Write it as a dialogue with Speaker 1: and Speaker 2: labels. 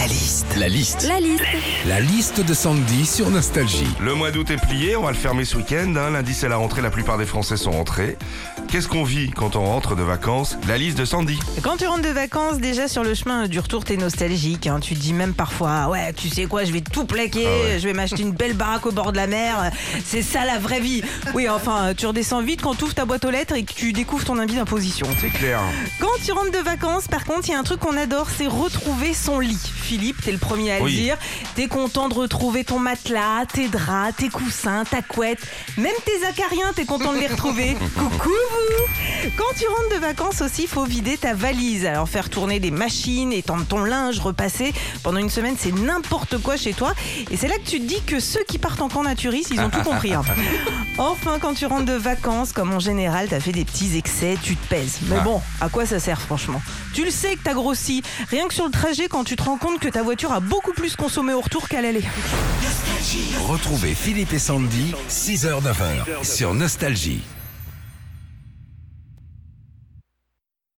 Speaker 1: La liste. La liste.
Speaker 2: La liste.
Speaker 1: La liste de Sandy sur Nostalgie.
Speaker 3: Le mois d'août est plié, on va le fermer ce week-end. hein. Lundi, c'est la rentrée, la plupart des Français sont rentrés. Qu'est-ce qu'on vit quand on rentre de vacances? La liste de Sandy.
Speaker 2: Quand tu rentres de vacances, déjà sur le chemin du retour, t'es nostalgique. hein. Tu te dis même parfois, ah ouais, tu sais quoi, je vais tout plaquer,
Speaker 3: Ah
Speaker 2: je vais m'acheter une belle baraque au bord de la mer. C'est ça la vraie vie. Oui, enfin, tu redescends vite quand tu ouvres ta boîte aux lettres et que tu découvres ton avis d'imposition.
Speaker 3: C'est clair.
Speaker 2: Quand tu rentres de vacances, par contre, il y a un truc qu'on adore, c'est retrouver son lit. Philippe, t'es le premier à
Speaker 3: Oui.
Speaker 2: le dire. T'es content de retrouver ton matelas, tes draps, tes coussins, ta couette, même tes acariens, t'es content de les retrouver. Coucou vous Quand tu rentres de vacances aussi, il faut vider ta valise. Alors faire tourner des machines, étendre ton linge, repasser. Pendant une semaine, c'est n'importe quoi chez toi. Et c'est là que tu te dis que ceux qui partent en camp naturiste, ils ont tout compris. hein. Enfin, quand tu rentres de vacances, comme en général, t'as fait des petits excès, tu te pèses. Mais
Speaker 3: Ah.
Speaker 2: bon, à quoi ça sert franchement? Tu le sais que t'as grossi. Rien que sur le trajet, quand tu te rends que ta voiture a beaucoup plus consommé au retour qu'à l'aller.
Speaker 1: Retrouvez Philippe et Sandy, 6h-9h sur Nostalgie.